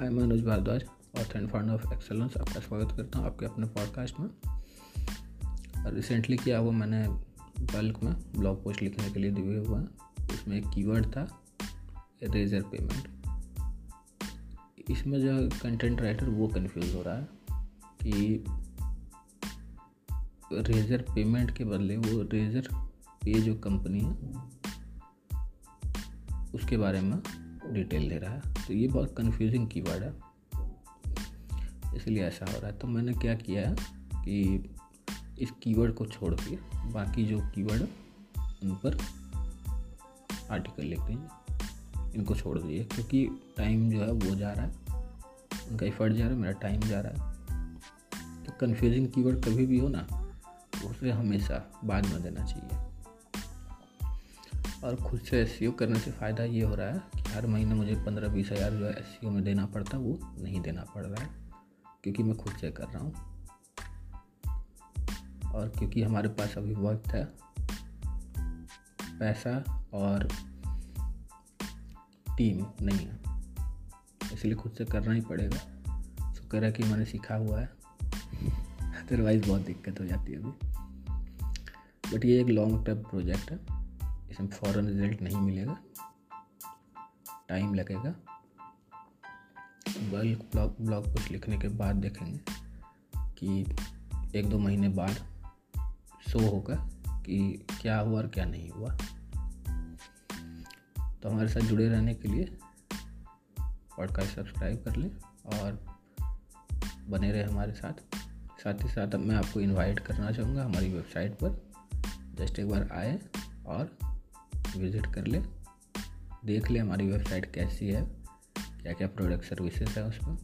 मैं Manoj Bhardwaj author and founder of Excellence आपका स्वागत करता हूँ आपके अपने पॉडकास्ट में। रिसेंटली किया हुआ मैंने बल्क में ब्लॉग पोस्ट लिखने के लिए दिए हुआ है उसमें एक कीवर्ड था रेजर पेमेंट इसमें जो कंटेंट राइटर वो कंफ्यूज हो रहा है कि रेजर पेमेंट के बदले वो रेजर पे जो कंपनी है, उसके बारे में डिटेल दे रहा है। तो ये बहुत कंफ्यूजिंग कीवर्ड है। इसलिए ऐसा हो रहा है। तो मैंने क्या किया है कि इस कीवर्ड को छोड़ के बाकी जो कीवर्ड उन पर आर्टिकल लिख दीजिए इनको छोड़ दीजिए, क्योंकि टाइम जो है वो जा रहा है। उनका एफर्ट जा रहा है, मेरा टाइम जा रहा है। तो कन्फ्यूजिंग कीवर्ड कभी भी हो ना, उसे हमेशा बाद में देना चाहिए। और खुद से एस करने से फ़ायदा ये हो रहा है कि हर महीने मुझे पंद्रह बीस हज़ार जो है एस में देना पड़ता वो नहीं देना पड़ रहा है, क्योंकि मैं खुद से कर रहा हूँ। और क्योंकि हमारे पास अभी वक्त है, पैसा और टीम नहीं है, इसलिए खुद से करना ही पड़ेगा। शुक्र है कि मैंने सीखा हुआ है अदरवाइज़ बहुत दिक्कत हो जाती है अभी बट ये एक लॉन्ग टर्म प्रोजेक्ट है, इसमें फ़ौरन रिज़ल्ट नहीं मिलेगा। टाइम लगेगा। बल्क ब्लॉग ब्लॉग पोस्ट लिखने के बाद देखेंगे कि एक दो महीने बाद शो होगा कि क्या हुआ और क्या नहीं हुआ। तो हमारे साथ जुड़े रहने के लिए पॉडकास्ट सब्सक्राइब कर लें और बने रहे हमारे साथ। साथ ही साथ अब मैं आपको इनवाइट करना चाहूँगा हमारी वेबसाइट पर। जस्ट एक बार आए और विज़िट कर ले। देख ले हमारी वेबसाइट कैसी है क्या क्या प्रोडक्ट सर्विसेज़ है उसमें।